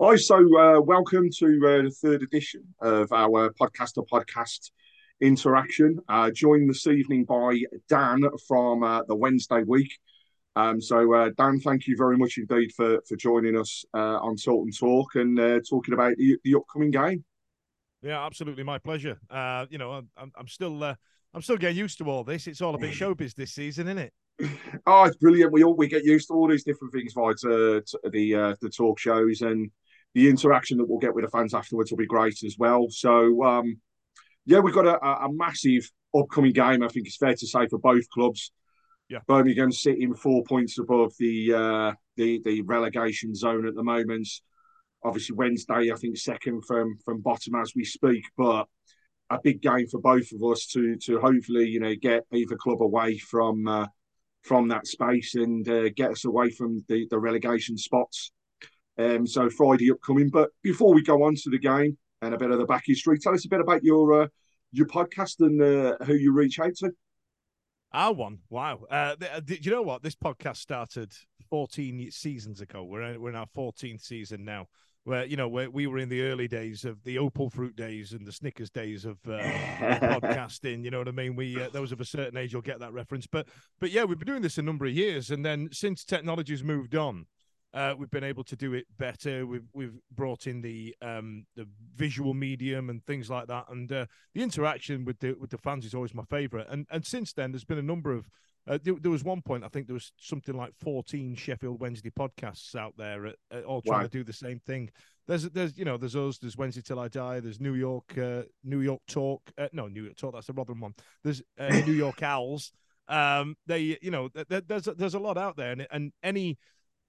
Hi, so uh, welcome to uh, the third edition of our podcast podcaster podcast interaction. Uh, joined this evening by Dan from uh, the Wednesday week. Um, so, uh, Dan, thank you very much indeed for for joining us uh, on Salt and Talk and talking about the, the upcoming game. Yeah, absolutely, my pleasure. you know, I'm, I'm still I'm still getting used to all this. It's all a bit showbiz this season, isn't it? Oh, it's brilliant. We all we get used to all these different things via to, to the the talk shows and the interaction that we'll get with the fans afterwards will be great as well. So, um, yeah, we've got a, a, massive upcoming game. I think it's fair to say for both clubs. Yeah, Birmingham sitting four points above the uh, the the relegation zone at the moment. Obviously, Wednesday, I think second from from bottom as we speak, but a big game for both of us to to hopefully you know get either club away from uh, from that space and uh, get us away from the the relegation spots. Um, so Friday upcoming. But before we go on to the game and a bit of the back history, tell us a bit about your uh, your podcast and uh, who you reach out to. Our one, wow! Uh, uh did you know what? This podcast started 14 seasons ago. We're in, we're in our 14th season now. Where you know where we were in the early days of the opal fruit days and the Snickers days of uh, podcasting. You know what I mean? We uh, those of a certain age will get that reference. But but yeah, we've been doing this a number of years, and then since technology's moved on, uh, we've been able to do it better. We've we've brought in the um, the visual medium and things like that, and uh, the interaction with the with the fans is always my favourite. And and since then, there's been a number of. Uh, there, there, was one point I think there was something like 14 Sheffield Wednesday podcasts out there, at, at all trying wow. to do the same thing. There's there's you know there's us, there's Wednesday till I die, there's New York uh, New York Talk, uh, no New York Talk that's the Rotherham one. There's uh, New York Owls. Um, they you know there's there's a lot out there, and and any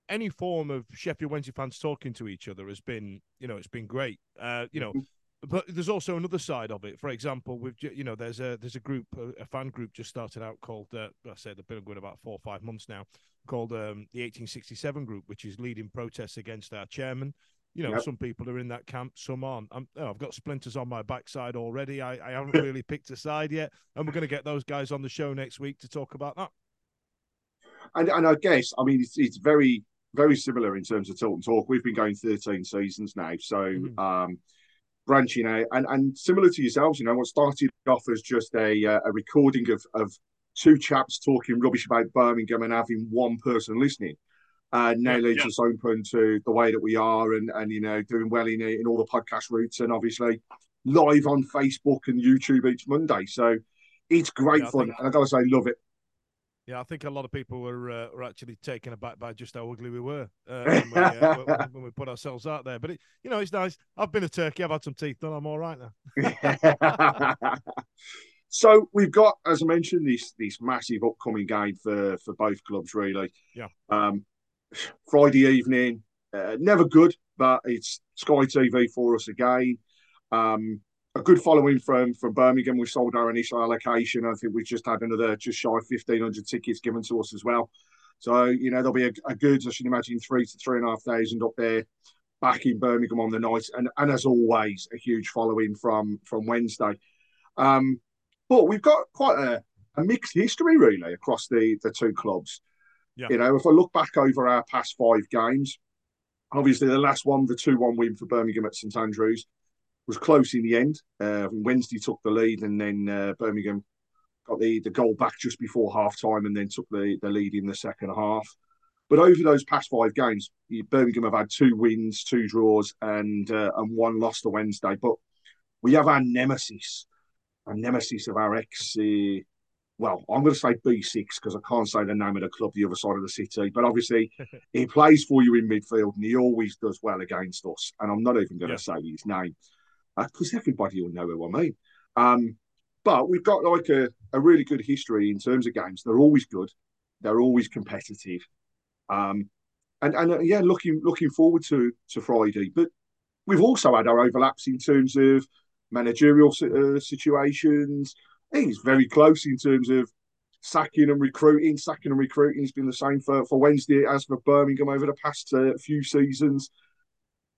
any form of Sheffield Wednesday fans talking to each other has been, you know, it's been great. Uh, you know, mm-hmm. but there's also another side of it. For example, with you know, there's a there's a group, a, fan group just started out called, uh, I said they've been going about four or five months now, called um, the 1867 group, which is leading protests against our chairman. You know, yep. some people are in that camp, some aren't. i have got splinters on my backside already. I, I haven't really picked a side yet, and we're going to get those guys on the show next week to talk about that. And, and I guess, I mean, it's, it's very very similar in terms of Talk and Talk. We've been going 13 seasons now, so mm-hmm. um, branching out and, and similar to yourselves, you know, what started off as just a, uh, a recording of, of two chaps talking rubbish about Birmingham and having one person listening. Uh, now yeah, leads yeah. us open to the way that we are and, and you know, doing well in, in all the podcast routes and obviously live on Facebook and YouTube each Monday. So it's great yeah, fun. And I gotta say, love it. Yeah, I think a lot of people were uh, were actually taken aback by just how ugly we were uh, when, we, uh, when, we, put ourselves out there. But it, you know, it's nice. I've been a turkey. I've had some teeth done. I'm all right now. so we've got, as I mentioned, this this massive upcoming game for for both clubs. Really, yeah. Um, Friday evening, uh, never good, but it's Sky TV for us again. Um, a good following from from Birmingham. We sold our initial allocation. I think we've just had another just shy of fifteen hundred tickets given to us as well. So you know there'll be a, a, good, I should imagine, three to three and a half thousand up there back in Birmingham on the night, and and as always, a huge following from from Wednesday. Um, but we've got quite a, a mixed history really across the the two clubs. Yeah. You know, if I look back over our past five games, obviously the last one, the two one win for Birmingham at St Andrews was close in the end. Uh, Wednesday took the lead, and then uh, Birmingham got the, the goal back just before half time, and then took the, the lead in the second half. But over those past five games, Birmingham have had two wins, two draws, and uh, and one loss to Wednesday. But we have our nemesis, our nemesis of our ex. Uh, well, I'm going to say B6 because I can't say the name of the club the other side of the city. But obviously, he plays for you in midfield and he always does well against us. And I'm not even going yeah. to say his name because uh, everybody will know who I mean. Um, but we've got like a, a really good history in terms of games. They're always good. They're always competitive. Um, and and uh, yeah, looking looking forward to to Friday. But we've also had our overlaps in terms of managerial uh, situations. He's very close in terms of sacking and recruiting. Sacking and recruiting has been the same for, for Wednesday as for Birmingham over the past uh, few seasons.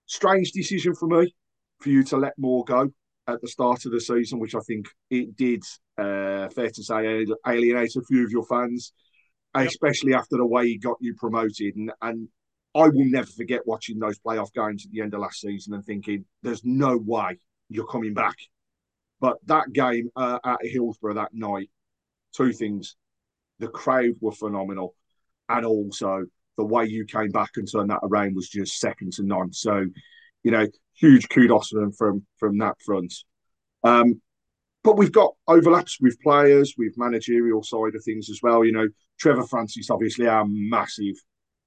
Strange decision for me for you to let Moore go at the start of the season, which I think it did, uh, fair to say, alienate a few of your fans, yep. especially after the way he got you promoted. And, and I will never forget watching those playoff games at the end of last season and thinking, "There's no way you're coming back." But that game uh, at Hillsborough that night, two things: the crowd were phenomenal, and also the way you came back and turned that around was just second to none. So, you know, huge kudos to them from from that front. Um, but we've got overlaps with players, with managerial side of things as well. You know, Trevor Francis, obviously our massive,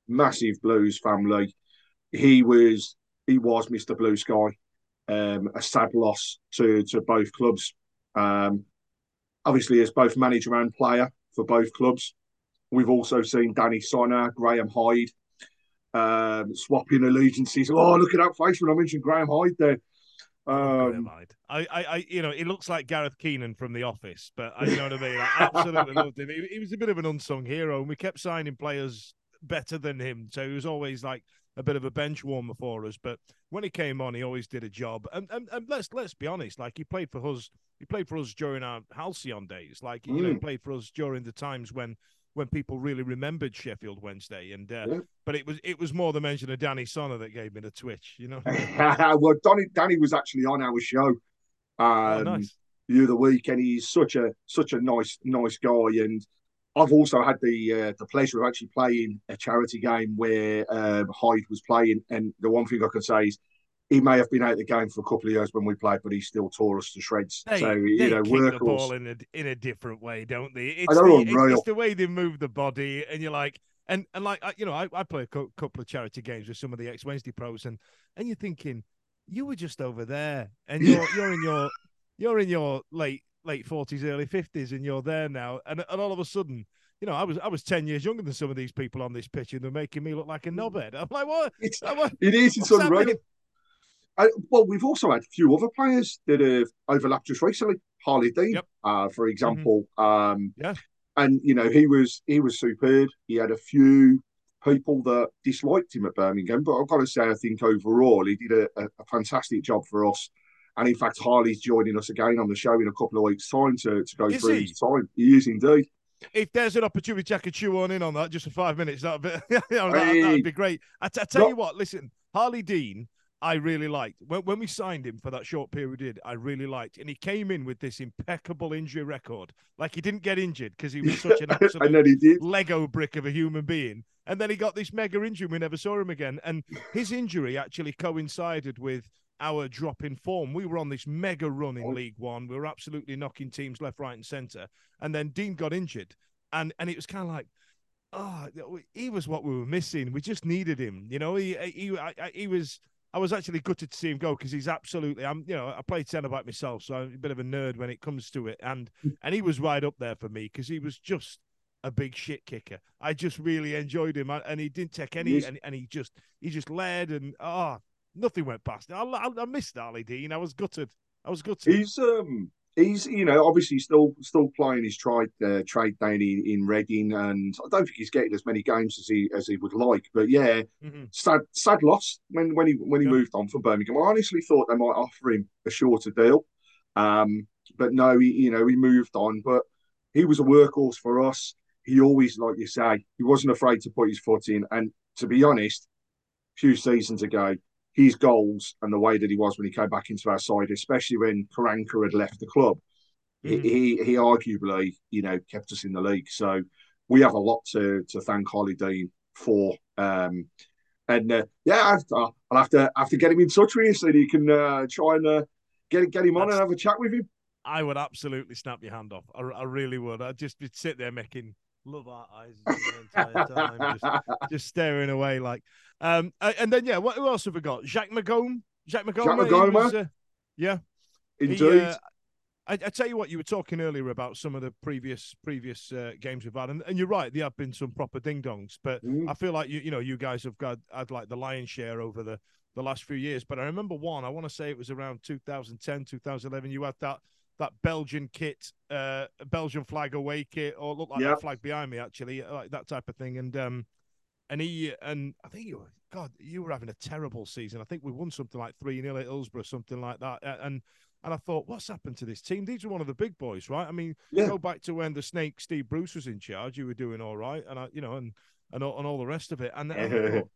massive Blues family. He was he was Mr. Blue Sky. Um, a sad loss to to both clubs. Um, obviously, as both manager and player for both clubs. We've also seen Danny Sonner, Graham Hyde um, swapping allegiances. Oh, look at that face when I mentioned Graham Hyde there. Um, I, I, I, you know, it looks like Gareth Keenan from The Office, but I, you know what I mean. I absolutely loved him. He, he, was a bit of an unsung hero, and we kept signing players better than him, so he was always like a bit of a bench warmer for us. But when he came on, he always did a job. And, and, and let's let's be honest, like he played for us. He played for us during our Halcyon days. Like mm. you know, he mm. played for us during the times when when people really remembered Sheffield Wednesday. And uh, yeah. but it was it was more the mention of Danny Sonner that gave me the twitch. You know. well, Danny Danny was actually on our show. Oh, um, oh, nice. The other week, and he's such a such a nice nice guy. And I've also had the uh, the pleasure of actually playing a charity game where um, Hyde was playing. And the one thing I can say is he may have been out of the game for a couple of years when we played, but he still tore us to shreds. They, so you know, kick the ball in a in a different way, don't they? It's, the, it's, it's, the way they move the body, and you're like, and and like you know, I, I play a couple of charity games with some of the ex Wednesday pros, and and you're thinking, you were just over there, and you're you're in your you're in your late late forties, early fifties, and you're there now, and and all of a sudden you know, I was I was ten years younger than some of these people on this pitch, and they're making me look like a mm. knobhead. I'm like, what? It's, what? It is. It's unreal. I, well, we've also had a few other players that have overlapped just recently. Harley Dean, yep. uh, for example. Mm-hmm. Um, yeah. And you know he was he was superb. He had a few people that disliked him at Birmingham, but I've got to say I think overall he did a, a, a fantastic job for us. And in fact, Harley's joining us again on the show in a couple of weeks' time to, to go is through he? his time. He is indeed. If there's an opportunity I could chew on in on that just for five minutes, that'd be, you know, that, would be great. I, t- I tell you what, listen, Harley Dean I really liked. When, when we signed him for that short period we did, I really liked. And he came in with this impeccable injury record. Like he didn't get injured because he was such an absolute Lego brick of a human being. And then he got this mega injury. We never saw him again. And his injury actually coincided with our drop in form. We were on this mega run in oh. League One. We were absolutely knocking teams left, right, and centre. And then Dean got injured. And and it was kind of like, oh, he was what we were missing. We just needed him. You know, he he he was I was actually gutted to see him go because he's absolutely. I'm, you know, I played centre back myself, so I'm a bit of a nerd when it comes to it, and hmm. and he was right up there for me because he was just a big shit kicker. I just really enjoyed him, and he didn't take any, and, and he just he just led, and ah, oh, nothing went past. I, I, I missed Ali Dean. I was gutted. I was gutted. He's um he's you know obviously still still playing his trade uh, trade down in, in Reading, and I don't think he's getting as many games as he as he would like. But yeah, mm-hmm. sad sad loss when when he when he yeah. moved on from Birmingham. I honestly thought they might offer him a shorter deal, um, but no, he, you know he moved on. But he was a workhorse for us. He always, like you say, he wasn't afraid to put his foot in. And to be honest, a few seasons ago, his goals and the way that he was when he came back into our side, especially when Karanka had left the club, mm. he, he arguably, you know, kept us in the league. So we have a lot to to thank Harley Dean for. Um, and uh, yeah, I'll have to have to get him in touch with you so that you can uh, try and uh, get get him on That's, and have a chat with him. I would absolutely snap your hand off. I, I really would. I'd just sit there making love our eyes the entire time, just, just staring away like. Um, and then yeah, what who else have we got? Jacques Maghoma, Jacques Maghoma, Jacques Maghoma, uh, yeah, indeed. He, uh, I, I, tell you what, you were talking earlier about some of the previous previous uh, games we've had, and, and you're right, there have been some proper ding dongs, but mm. I feel like you you know you guys have got had like the lion's share over the the last few years. But I remember one, I want to say it was around 2010, 2011. You had that that Belgian kit, uh, Belgian flag away kit, or look like yep. that flag behind me actually, like that type of thing. And um, and he and I think you were God, you were having a terrible season. I think we won something like three 0 at Hillsborough, something like that. And and I thought, what's happened to this team? These are one of the big boys, right? I mean, yeah. go back to when the Snake Steve Bruce was in charge. You were doing all right, and I, you know, and and all, and all the rest of it. And, and thought,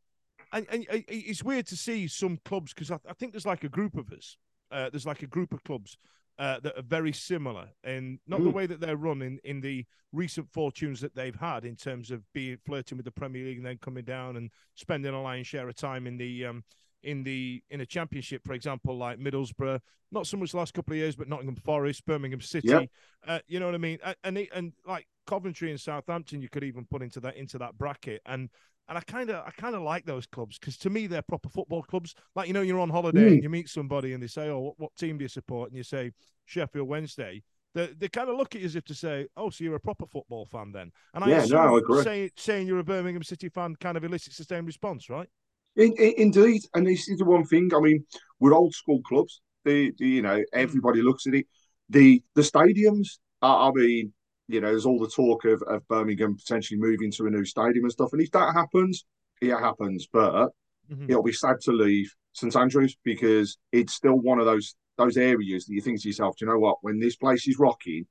and, and it's weird to see some clubs because I, I, think there's like a group of us. Uh, there's like a group of clubs uh, that are very similar and not mm. the way that they're run in, in the recent fortunes that they've had in terms of being flirting with the Premier League and then coming down and spending a lion's share of time in the um, in the in a championship, for example, like Middlesbrough, not so much the last couple of years, but Nottingham Forest, Birmingham City. Yep. Uh, you know what I mean? And and, and like Coventry and Southampton, you could even put into that into that bracket. And and I kind of I kind of like those clubs because to me they're proper football clubs. Like you know, you're on holiday mm. and you meet somebody and they say, "Oh, what, what team do you support?" and you say Sheffield Wednesday. They, they kind of look at you as if to say, "Oh, so you're a proper football fan then?" And I yeah, no, I agree. Say, saying you're a Birmingham City fan kind of elicits the same response, right? In, in, indeed, and this is the one thing. I mean, we're old school clubs. The, the you know hmm. everybody looks at it. The the stadiums. I mean, you know, there's all the talk of, of Birmingham potentially moving to a new stadium and stuff. And if that happens, it happens. But mm-hmm. it'll be sad to leave St Andrews because it's still one of those those areas that you think to yourself, do you know what, when this place is rocking,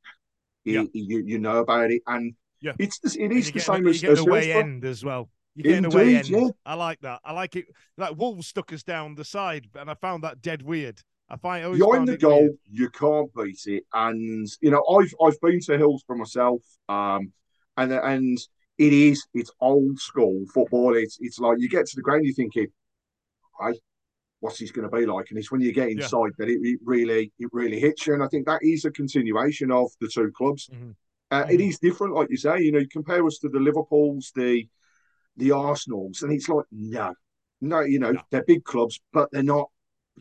yeah. you, you know about it. And yeah. it's it is the same as, as away end as well. You get Indeed, away end. Yeah. I like that. I like it. Like Wolves stuck us down the side, and I found that dead weird. I find always behind the goal, weird. you can't beat it. And you know, I've I've been to Hillsborough myself, um, and and it is it's old school football. It's it's like you get to the ground, you're thinking, "Hey, what's this going to be like?" And it's when you get inside yeah. that it, it, really it really hits you. And I think that is a continuation of the two clubs. Mm-hmm. Uh, mm-hmm. It is different, like you say. You know, you compare us to the Liverpools, the the Arsenals, and it's like no, no, you know, no. they're big clubs, but they're not.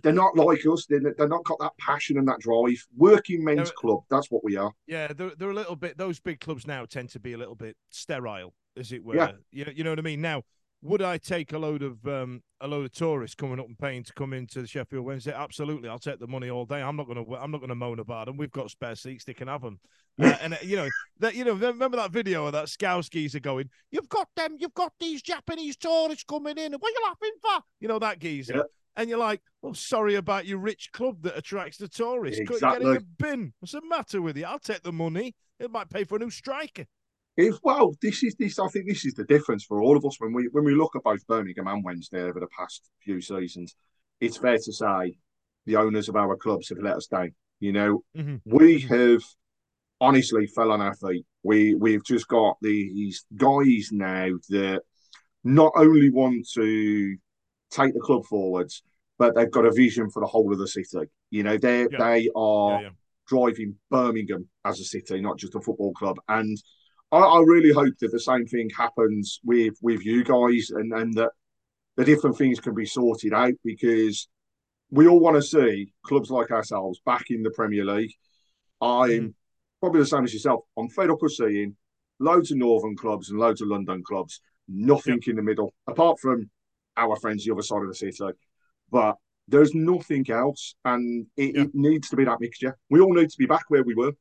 They're not like us. They're, they're not got that passion and that drive. Working men's they're, club. That's what we are. Yeah, they're, they're a little bit. Those big clubs now tend to be a little bit sterile, as it were. Yeah. You know, you know what I mean. Now, would I take a load of um, a load of tourists coming up and paying to come into the Sheffield Wednesday? Absolutely, I'll take the money all day. I'm not going to I'm not going to moan about them. We've got spare seats; they can have them. Uh, and uh, you know that you know remember that video of that scouse are going, "You've got them, you've got these Japanese tourists coming in. What are you laughing for?" You know that geezer. Yeah. And you're like, well, sorry about your rich club that attracts the tourists. Exactly. Couldn't get in a bin. What's the matter with you? I'll take the money. It might pay for a new striker. If well, this is this. I think this is the difference for all of us when we when we look at both Birmingham and Wednesday over the past few seasons. It's fair to say the owners of our clubs have let us down. You know, mm-hmm. we have honestly fell on our feet. We we've just got these guys now that not only want to take the club forwards, but they've got a vision for the whole of the city. You know, they yeah. they are yeah, yeah. driving Birmingham as a city, not just a football club, and I, I, really hope that the same thing happens with with you guys, and and that the different things can be sorted out because we all want to see clubs like ourselves back in the Premier League. I'm mm. probably the same as yourself. I'm fed up of seeing loads of northern clubs and loads of London clubs, nothing yep. in the middle, apart from our friends the other side of the city. But there's nothing else, and it, yep. it needs to be that mixture. We all need to be back where we were.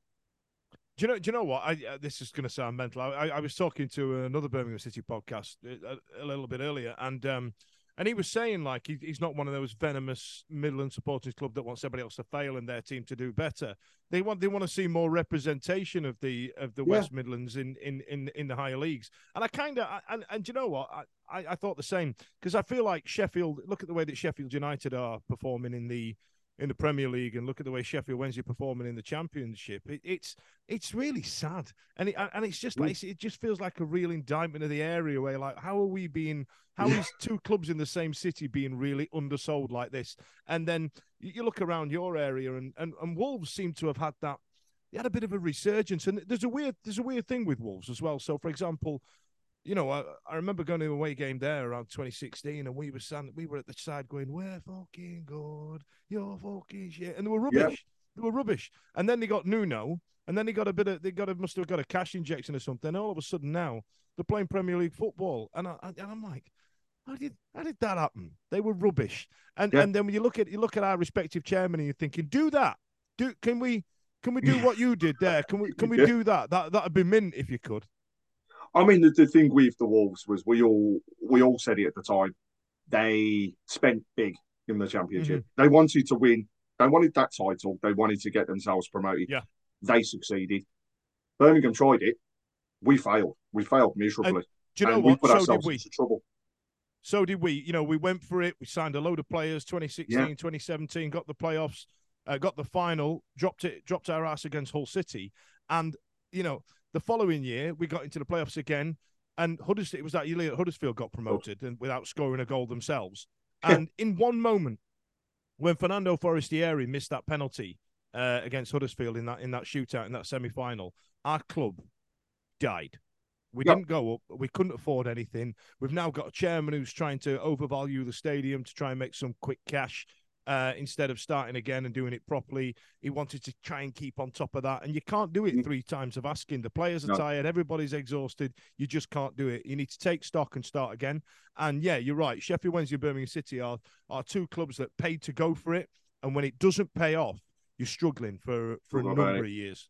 Do you know? Do you know what? I, uh, this is going to sound mental. I, I, was talking to another Birmingham City podcast a, uh, a, little bit earlier, and um, and he was saying like he, he's not one of those venomous Midland supporters club that wants everybody else to fail and their team to do better. They want they want to see more representation of the of the yeah. West Midlands in in in in the higher leagues. And I kind of and and you know what? I, I, I thought the same because I feel like Sheffield. Look at the way that Sheffield United are performing in the in the Premier League and look at the way Sheffield Wednesday performing in the Championship, it, it's it's really sad, and it, and it's just like mm. it just feels like a real indictment of the area where like how are we being how is two clubs in the same city being really undersold like this? And then you look around your area, and and, and Wolves seem to have had that. They had a bit of a resurgence, and there's a weird there's a weird thing with Wolves as well. So, for example, you know, I, I remember going to a away game there around 2016, and we were standing, we were at the side going, "We're fucking good, you're fucking shit," and they were rubbish. Yep. They were rubbish. And then they got Nuno, and then they got a bit of, they got a, must have got a cash injection or something. And all of a sudden now they're playing Premier League football, and I, and I'm like, how did how did that happen? They were rubbish. And and then when you look at you look at our respective chairman, and you're thinking, do that. Do can we can we do what you did there? Can we can we do that? That that'd be mint if you could. I mean, the, the thing with the Wolves was we all we all said it at the time. They spent big in the championship. Mm-hmm. They wanted to win. They wanted that title. They wanted to get themselves promoted. Yeah, they succeeded. Birmingham tried it. We failed. We failed miserably. And do you know and what? We put so ourselves into trouble. so did we. You know, we went for it. We signed a load of players. 2016, Yeah. 2017, got the playoffs, uh, got the final, dropped it, dropped our ass against Hull City, and you know, the following year we got into the playoffs again, and Huddersfield. It was that year that Huddersfield got promoted, and without scoring a goal themselves. And in one moment, when Fernando Forestieri missed that penalty uh, against Huddersfield in that in that shootout in that semi final, our club died. We Yep. didn't go up. We couldn't afford anything. We've now got a chairman who's trying to overvalue the stadium to try and make some quick cash uh, instead of starting again and doing it properly. He wanted to try and keep on top of that, and you can't do it Mm. three times of asking. The players are No. tired. Everybody's exhausted. You just can't do it. You need to take stock and start again. And yeah, you're right. Sheffield Wednesday and Birmingham City are are two clubs that paid to go for it, and when it doesn't pay off, you're struggling for for a number of years.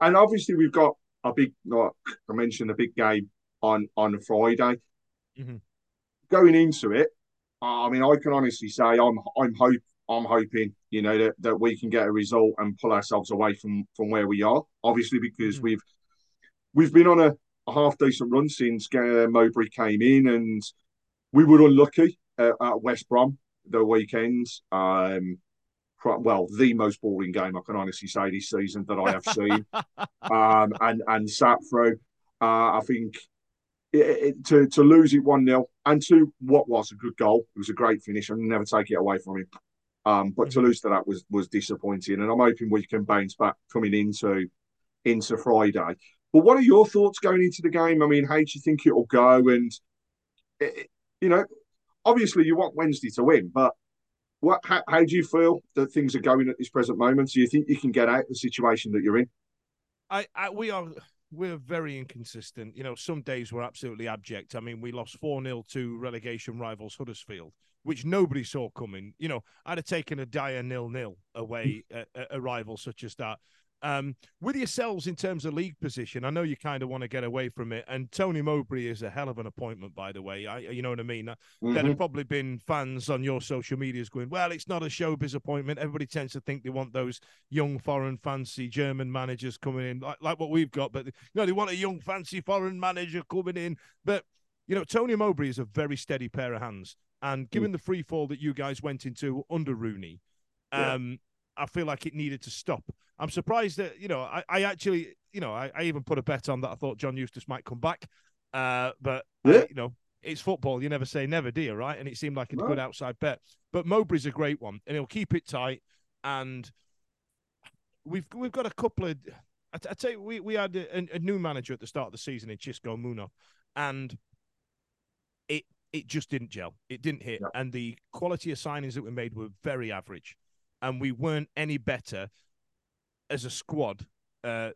And obviously, we've got a big, like I mentioned, a big game on on Friday. Mhm. Going into it, I mean, I can honestly say I'm I'm hope I'm hoping you know that, that we can get a result and pull ourselves away from from where we are. Obviously, because Mhm. we've we've been on a, a half decent run since uh, Mowbray came in, and we were unlucky uh, at West Brom the weekend. Um, well, the most boring game I can honestly say this season that I have seen um, and and sat through. Uh, I think it, it, to to lose it one 0 and to what was a good goal. It was a great finish. and never take it away from him. Um, but to Mhm. lose to that was was disappointing, and I'm hoping we can bounce back coming into into Friday. But what are your thoughts going into the game? I mean, how do you think it'll go? And it, you know, obviously you want Wednesday to win, but what? How, how do you feel that things are going at this present moment? Do you think you can get out of the situation that you're in? I, I we are we're very inconsistent. You know, some days we're absolutely abject. I mean, we lost 4 0 to relegation rivals Huddersfield, which nobody saw coming. You know, I'd have taken a dire nil nil away mm. at, at a rival such as that. Um, with yourselves in terms of league position, I know you kind of want to get away from it. And Tony Mowbray is a hell of an appointment, by the way. I, you know what I mean? There'd Mhm. have probably been fans on your social medias going, well, it's not a showbiz appointment. Everybody tends to think they want those young, foreign, fancy German managers coming in, like, like what we've got. But, you know, they want a young, fancy foreign manager coming in. But, you know, Tony Mowbray is a very steady pair of hands. And given the free fall that you guys went into under Rooney, Yeah. I feel like it needed to stop. I'm surprised that, you know, I, I actually, you know, I, I even put a bet on that I thought John Eustace might come back. Uh, but, I- Yeah. you know, it's football. You never say never, do you? Right? And it seemed like a No. good outside bet. But Mowbray's a great one, and he'll keep it tight. And we've we've got a couple of. I, I tell you, we we had a, a new manager at the start of the season in Xisco Muñoz, and it it just didn't gel. It didn't hit, Yeah. and the quality of signings that we made were very average, and we weren't any better as a squad uh,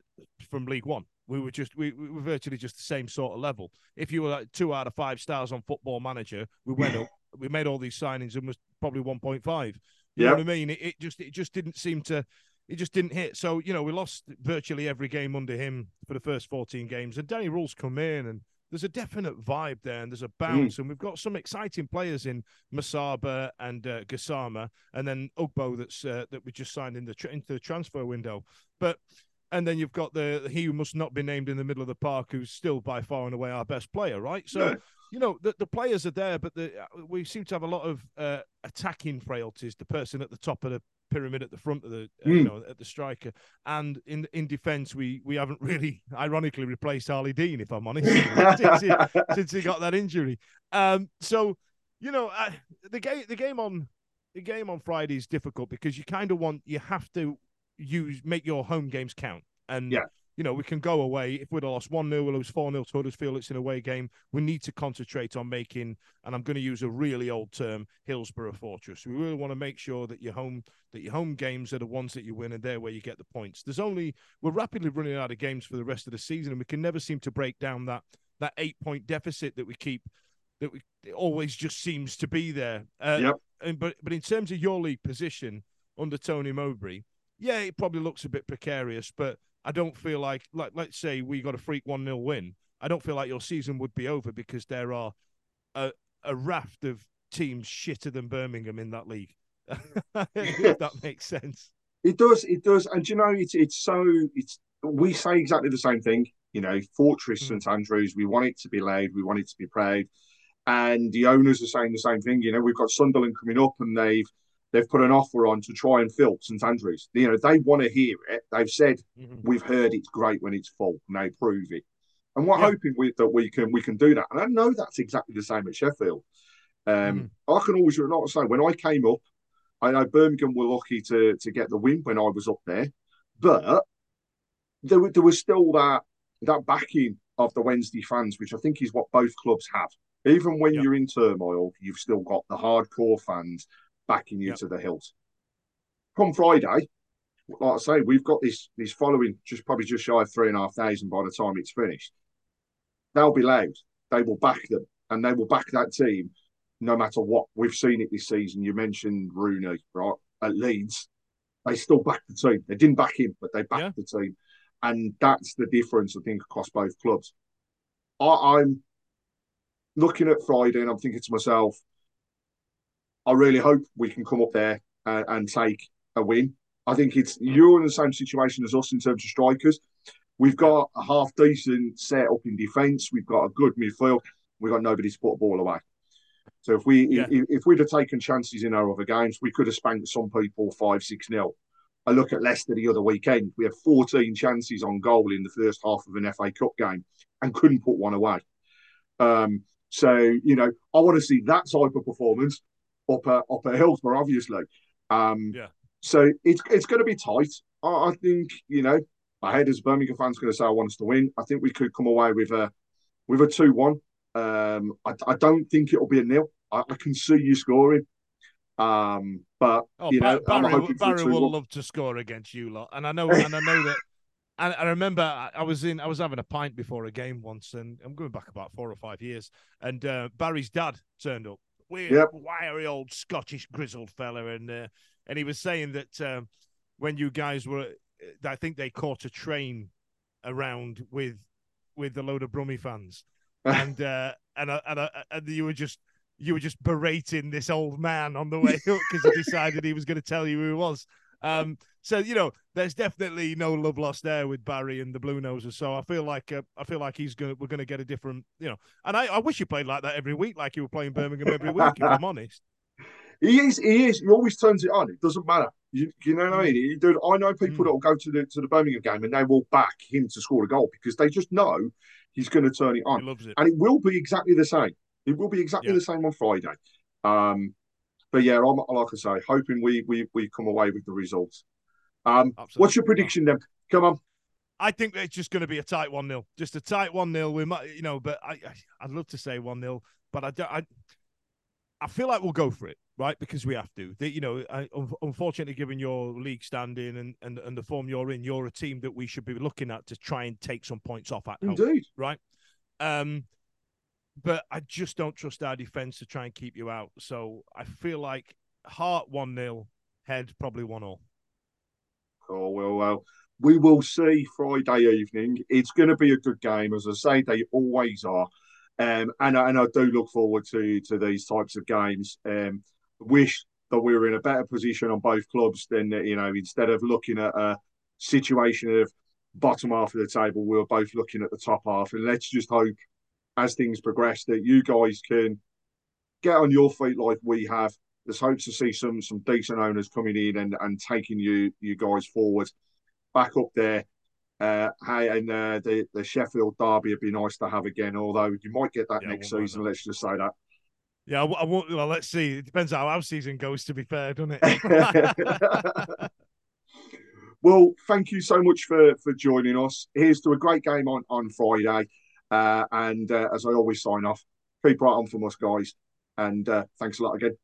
from League One. We were just we, we were virtually just the same sort of level. If you were like two out of five stars on Football Manager, we went up. We made all these signings and was probably one point five. You know Yeah. what I mean? It, it just it just didn't seem to it just didn't hit. So you know we lost virtually every game under him for the first fourteen games. And Danny Röhl's come in and. There's a definite vibe there, and there's a bounce, and we've got some exciting players in Musaba and uh, Gassama, and then Ugbo that's uh, that we just signed in the tr- into the transfer window. But and then you've got the he who must not be named in the middle of the park, who's still by far and away our best player, right? So Yeah. you know the, the players are there, but the, uh, we seem to have a lot of uh, attacking frailties. The person at the top of the pyramid at the front of the uh, you Mm. know at the striker, and in in defence we we haven't really ironically replaced Harley Dean, if I'm honest, since, he, since he got that injury. Um, so you know uh, the game the game on the game on Friday is difficult because you kind of want you have to use make your home games count. And Yeah. You know, we can go away. If we'd have lost 1 0, we'll lose 4 0 to Huddersfield. It's an away game. We need to concentrate on making, and I'm going to use a really old term, Hillsborough Fortress. We really want to make sure that your home that your home games are the ones that you win and they're where you get the points. There's only we're rapidly running out of games for the rest of the season, and we can never seem to break down that that eight point deficit that we keep that we it always just seems to be there. Uh, Yep. and but but in terms of your league position under Tony Mowbray, yeah, it probably looks a bit precarious, but I don't feel like like let's say we got a freak one 0 win. I don't feel like your season would be over because there are a a raft of teams shitter than Birmingham in that league. if that makes sense. It does, it does, and you know it's it's so it's we say exactly the same thing. You know, Fortress Mm. St Andrews. We want it to be loud. We want it to be proud. and the owners are saying the same thing. You know, we've got Sunderland coming up, and they've they've put an offer on to try and fill St Andrews. You know, they want to hear it. They've said mm-hmm. we've heard it's great when it's full, and they prove it. And we're yeah. hoping we, that we can we can do that. And I know that's exactly the same at Sheffield. Um, mm-hmm. I can always not say when I came up, I know Birmingham were lucky to to get the win when I was up there, but there, there was still that that backing of the Wednesday fans, which I think is what both clubs have. Even when yep. you're in turmoil, you've still got the hardcore fans backing you yep. to the hilt. Come Friday, like I say, we've got this this following just probably just shy of three and a half thousand by the time it's finished. They'll be loud. They will back them, and they will back that team no matter what. We've seen it this season. You mentioned Rooney, right? At Leeds, they still back the team. They didn't back him, but they backed yeah. the team, and that's the difference I think across both clubs. I, I'm looking at Friday, and I'm thinking to myself, I really hope we can come up there and, and take a win. I think it's you're in the same situation as us in terms of strikers. We've got a half decent set up in defence. We've got a good midfield. We've got nobody to put a ball away. So if we yeah. if, if, we'd have taken chances in our other games, we could have spanked some people five six nil. I look at Leicester the other weekend. We had 14 chances on goal in the first half of an FA Cup game and couldn't put one away. Um, so you know, I want to see that type of performance up at up at Hillsborough, obviously. Um, yeah. So it's it's going to be tight. I, I think you know, my head as a Birmingham fan's going to say I want us to win. I think we could come away with a with a two one. Um, I, I, don't think it'll be a nil. I, I can see you scoring. Um, but oh, you know, Barry, Barry will love to score against you lot, and I know, and I know that. And I remember I was in, I was having a pint before a game once, and I'm going back about four or five years. And uh, Barry's dad turned up, weird, yep. wiry old Scottish grizzled fella, and uh, and he was saying that um, when you guys were, I think they caught a train around with with a load of Brummie fans, and uh, and uh, and, uh, and you were just you were just berating this old man on the way up because he decided he was going to tell you who he was. Um, so you know, there's definitely no love lost there with Barry and the Blue Noses. So I feel like uh, I feel like he's gonna we're gonna get a different, you know. And I, I wish you played like that every week, like you were playing Birmingham every week. if I'm honest. He is. He is. He always turns it on. It doesn't matter. You, you know what I mean? He, dude, I know people mm. that will go to the to the Birmingham game and they will back him to score a goal because they just know he's going to turn it on. He loves it. And it will be exactly the same. It will be exactly yeah. the same on Friday. Um, but yeah, I'm, like I say, hoping we we we come away with the results. Um, what's your prediction then? Come on. I think it's just going to be a tight one 0 just a tight one 0 We might, you know, but I, I'd love to say one 0 but I don't. I, I feel like we'll go for it, right? Because we have to. The, you know, I, unfortunately, given your league standing and, and and the form you're in, you're a team that we should be looking at to try and take some points off at. Indeed. Home, right. Um, but I just don't trust our defense to try and keep you out. So I feel like Heart 1 0, Head probably 1 0. Oh, well, well, we will see Friday evening. It's going to be a good game. As I say, they always are. Um, and, and I do look forward to, to these types of games. Um, wish that we were in a better position on both clubs than, you know, instead of looking at a situation of bottom half of the table, we were both looking at the top half. And let's just hope as things progress that you guys can get on your feet like we have. There's hopes to see some some decent owners coming in and, and taking you you guys forward back up there. Uh, hey, and uh, the the Sheffield derby would be nice to have again. Although you might get that yeah, next season. Let's just say that. Yeah, I, I won't. Well, let's see. It depends how our season goes. To be fair, doesn't it? well, thank you so much for for joining us. Here's to a great game on on Friday. Uh, and uh, as I always sign off, keep right on from us, guys. And uh, thanks a lot again.